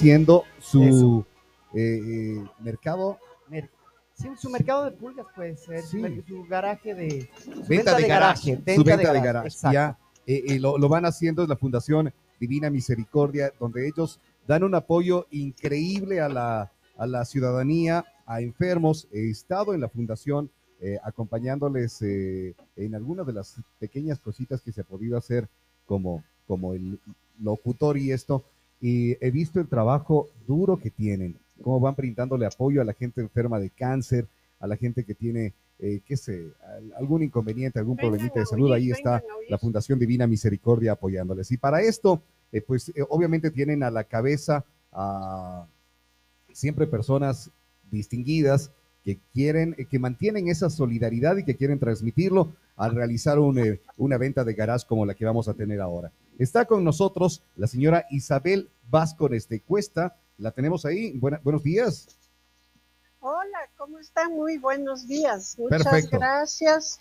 haciendo su eh, eh, mercado. Sí, su mercado de pulgas puede ser, Sí. su garaje de... su Venta, de garaje. su venta de garage. exacto. Ya eh, eh, lo, lo van haciendo es la Fundación Divina Misericordia, donde ellos dan un apoyo increíble a la, a la ciudadanía, a enfermos. He estado en la fundación eh, acompañándoles eh, en algunas de las pequeñas cositas que se ha podido hacer, como, como el locutor y esto, y he visto el trabajo duro que tienen, cómo van brindándole apoyo a la gente enferma de cáncer, a la gente que tiene, eh, qué sé, al- algún inconveniente, algún Vengan problemita de salud, oír, ahí está la Fundación Divina Misericordia apoyándoles. Y para esto, eh, pues eh, obviamente tienen a la cabeza a siempre personas distinguidas que quieren, eh, que mantienen esa solidaridad y que quieren transmitirlo al realizar un, eh, una venta de garage como la que vamos a tener ahora. Está con nosotros la señora Isabel Vázquez de Cuesta. La tenemos ahí. Buena- buenos días. Hola, ¿cómo están? Muy buenos días. Muchas Perfecto. gracias.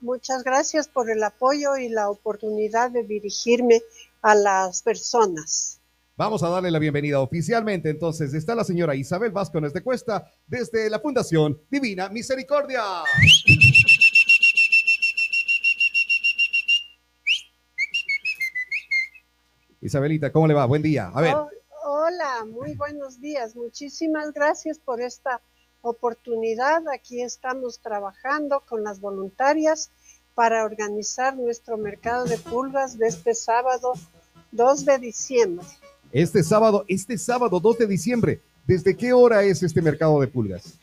Muchas gracias por el apoyo y la oportunidad de dirigirme a las personas. Vamos a darle la bienvenida oficialmente. Entonces, está la señora Isabel Vázquez de Cuesta desde la Fundación Divina Misericordia. Isabelita, ¿cómo le va? Buen día. A ver, Oh, hola, muy buenos días. Muchísimas gracias por esta oportunidad. Aquí estamos trabajando con las voluntarias para organizar nuestro mercado de pulgas de este sábado 2 de diciembre. este sábado, este sábado 2 de diciembre, ¿desde qué hora es este mercado de pulgas?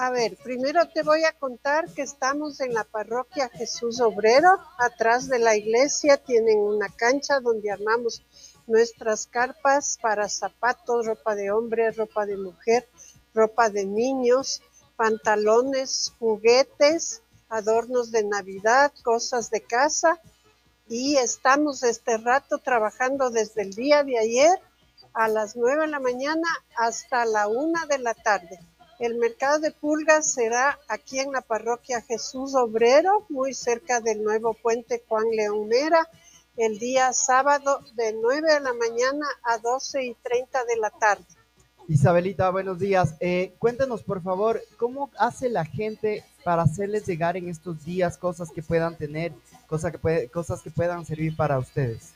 A ver, primero te voy a contar que estamos en la parroquia Jesús Obrero, atrás de la iglesia tienen una cancha donde armamos nuestras carpas para zapatos, ropa de hombre, ropa de mujer, ropa de niños, pantalones, juguetes, adornos de Navidad, cosas de casa y estamos este rato trabajando desde el día de ayer a las 9 de la mañana hasta la 1 de la tarde. El mercado de pulgas será aquí en la parroquia Jesús Obrero, muy cerca del nuevo puente Juan León Mera, el día sábado de 9 de la mañana a 12 y 30 de la tarde. Isabelita, buenos días. Eh, cuéntanos, por favor, ¿cómo hace la gente para hacerles llegar en estos días cosas que puedan tener, cosas que, puede- cosas que puedan servir para ustedes?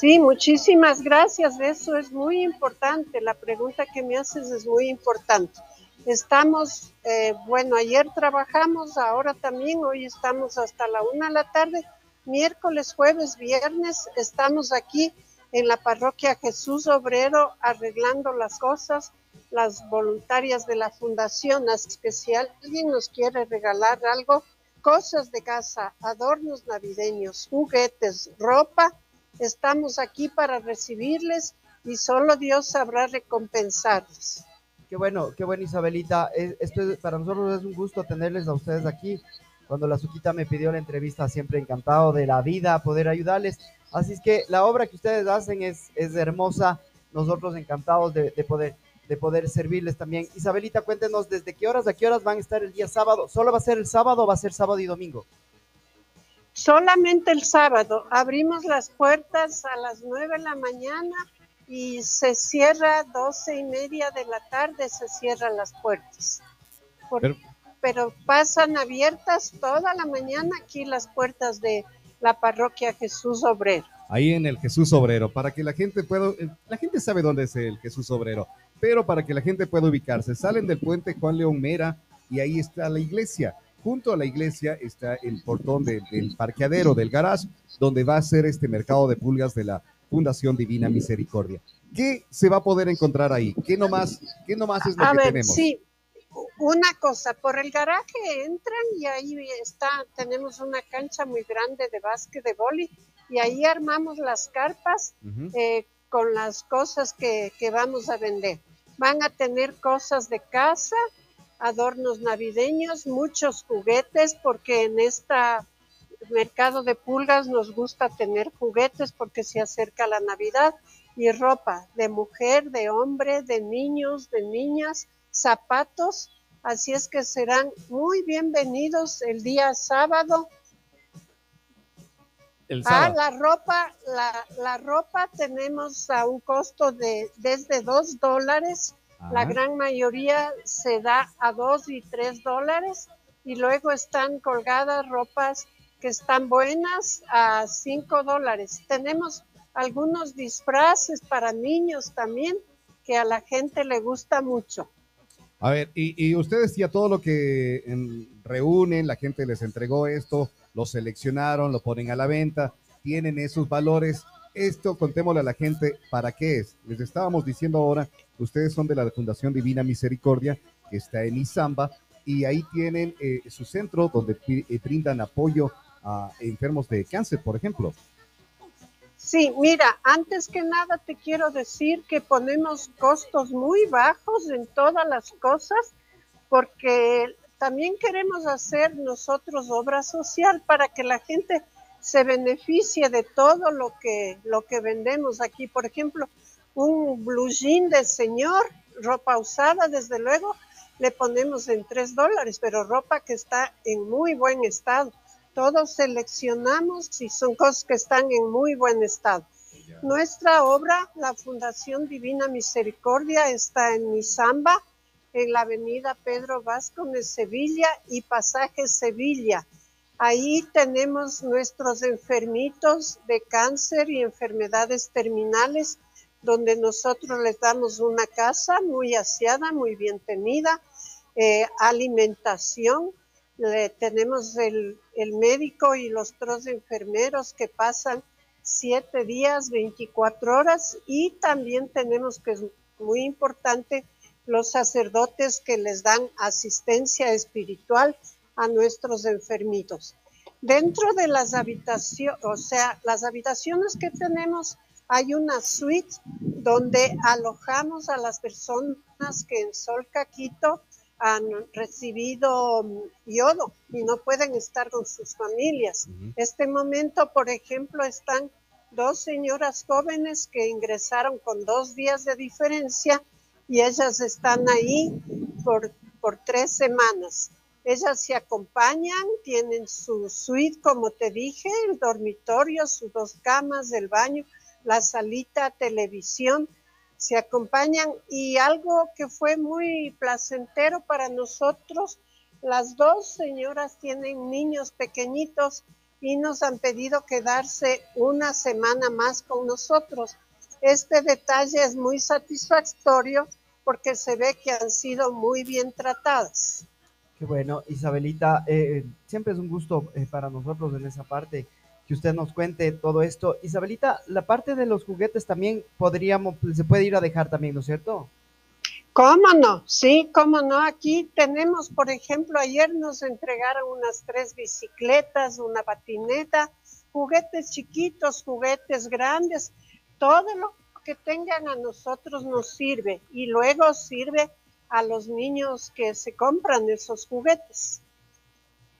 Sí, muchísimas gracias. Eso es muy importante. La pregunta que me haces es muy importante. Estamos, eh, bueno, ayer trabajamos, ahora también, hoy estamos hasta la una de la tarde, miércoles, jueves, viernes, estamos aquí en la parroquia Jesús Obrero arreglando las cosas. Las voluntarias de la fundación, especial, alguien nos quiere regalar algo, cosas de casa, adornos navideños, juguetes, ropa, Estamos aquí para recibirles y solo Dios sabrá recompensarles. Qué bueno, qué bueno, Isabelita. Es- Esto es- para nosotros es un gusto tenerles a ustedes aquí. Cuando la Suquita me pidió la entrevista, siempre encantado de la vida, poder ayudarles. Así es que la obra que ustedes hacen es, es hermosa. Nosotros encantados de, de poder, de poder servirles también. Isabelita, cuéntenos desde qué horas a qué horas van a estar el día sábado. ¿Solo va a ser el sábado o va a ser sábado y domingo? Solamente el sábado abrimos las puertas a las nueve de la mañana y se cierra doce y media de la tarde, se cierran las puertas. Por- Pero- pero pasan abiertas toda la mañana aquí las puertas de la parroquia Jesús Obrero. ahí en el Jesús Obrero, para que la gente pueda, eh, la gente sabe dónde es el Jesús Obrero, pero para que la gente pueda ubicarse, salen del puente Juan León Mera y ahí está la iglesia. Junto a la iglesia está el portón de- del parqueadero, del garage, donde va a ser este mercado de pulgas de la Fundación Divina Misericordia. ¿Qué se va a poder encontrar ahí? ¿Qué nomás, qué nomás es lo A que ver, tenemos? sí, una cosa, por el garaje entran y ahí está, tenemos una cancha muy grande de básquet de boli y ahí armamos las carpas eh, con las cosas que, que vamos a vender. Van a tener cosas de casa, adornos navideños, muchos juguetes, porque en este mercado de pulgas nos gusta tener juguetes porque se acerca la Navidad y ropa de mujer, de hombre, de niños, de niñas, zapatos. Así es que serán muy bienvenidos el día sábado ah, la ropa, la, la, ropa tenemos a un costo de desde dos dólares. La gran mayoría se da a dos y tres dólares y luego están colgadas ropas que están buenas a cinco dólares. Tenemos algunos disfraces para niños también que a la gente le gusta mucho. A ver, y, ustedes ya todo lo que reúnen, la gente les entregó esto, lo seleccionaron, lo ponen a la venta, tienen esos valores. Esto, contémosle a la gente, ¿para qué es? Les estábamos diciendo ahora, ustedes son de la Fundación Divina Misericordia, que está en Izamba, y ahí tienen eh, su centro donde eh, brindan apoyo a enfermos de cáncer, por ejemplo. Sí, mira, antes que nada te quiero decir que ponemos costos muy bajos en todas las cosas porque también queremos hacer nosotros obra social para que la gente se beneficie de todo lo que, lo que vendemos aquí. Por ejemplo, un blue jean de señor, ropa usada, desde luego, le ponemos en tres dólares, pero ropa que está en muy buen estado todos seleccionamos y son cosas que están en muy buen estado. Nuestra obra, la Fundación Divina Misericordia, está en Misamba, en la avenida Pedro Vasco de Sevilla y Pasaje Sevilla. Ahí tenemos nuestros enfermitos de cáncer y enfermedades terminales, donde nosotros les damos una casa muy aseada, muy bien tenida, eh, alimentación, tenemos el, médico y los tres enfermeros que pasan siete días, 24 horas y también tenemos que es muy importante los sacerdotes que les dan asistencia espiritual a nuestros enfermitos. Dentro de las habitaciones, o sea, las habitaciones que tenemos, hay una suite donde alojamos a las personas que en Sol Caquito han recibido mm, yodo y no pueden estar con sus familias. Este momento, por ejemplo, están dos señoras jóvenes que ingresaron con dos días de diferencia y ellas están ahí por, por tres semanas. Ellas se acompañan, tienen su suite, como te dije, el dormitorio, sus dos camas, el baño, la salita, televisión se acompañan y algo que fue muy placentero para nosotros, las dos señoras tienen niños pequeñitos y nos han pedido quedarse una semana más con nosotros. Este detalle es muy satisfactorio porque se ve que han sido muy bien tratadas. Bueno, Isabelita, eh, siempre es un gusto eh, para nosotros en esa parte que usted nos cuente todo esto. Isabelita, la parte de los juguetes también podríamos, se puede ir a dejar también, ¿no es cierto? ¿Cómo no? Sí, cómo no. Aquí tenemos, por ejemplo, ayer nos entregaron unas tres bicicletas, una patineta, juguetes chiquitos, juguetes grandes, todo lo que tengan a nosotros nos sirve y luego sirve a los niños que se compran esos juguetes.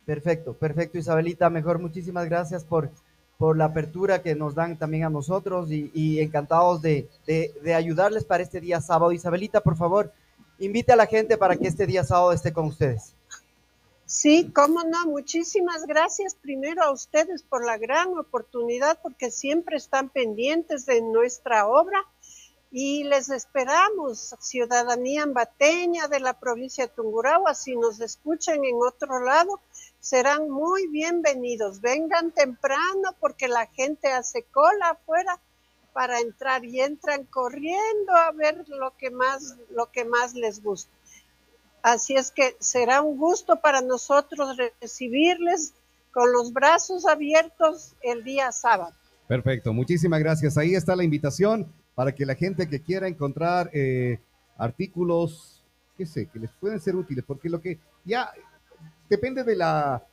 Perfecto, perfecto Isabelita, mejor muchísimas gracias por, por la apertura que nos dan también a nosotros y, encantados de, de, ayudarles para este día sábado. Isabelita, por favor, invite a la gente para que este día sábado esté con ustedes. Sí, cómo no, muchísimas gracias primero a ustedes por la gran oportunidad, porque siempre están pendientes de nuestra obra y les esperamos, ciudadanía ambateña de la provincia de Tungurahua, si nos escuchan en otro lado, serán muy bienvenidos. Vengan temprano porque la gente hace cola afuera para entrar y entran corriendo a ver lo que más, lo que más les gusta. Así es que será un gusto para nosotros recibirles con los brazos abiertos el día sábado. Perfecto, muchísimas gracias. Ahí está la invitación para que la gente que quiera encontrar eh, artículos, qué sé, que les pueden ser útiles, porque lo que ya depende de la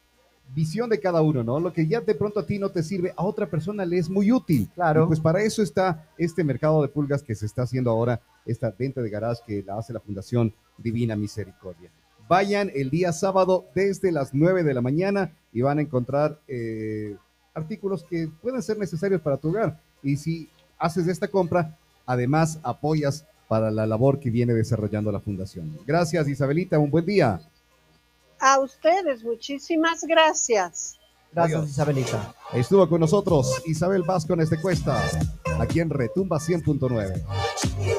visión de cada uno, ¿no? Lo que ya de pronto a ti no te sirve, a otra persona le es muy útil. Claro. pues para eso está este mercado de pulgas que se está haciendo ahora, esta venta de garage que la hace la Fundación Divina Misericordia. Vayan el día sábado desde las 9 de la mañana y van a encontrar eh, artículos que pueden ser necesarios para tu hogar. Y si haces esta compra, además apoyas para la labor que viene desarrollando la fundación. Gracias Isabelita, un buen día. A ustedes, muchísimas gracias. Gracias, Isabelita. Estuvo con nosotros Isabel Vázquez de Cuesta, aquí en Retumba 100.9.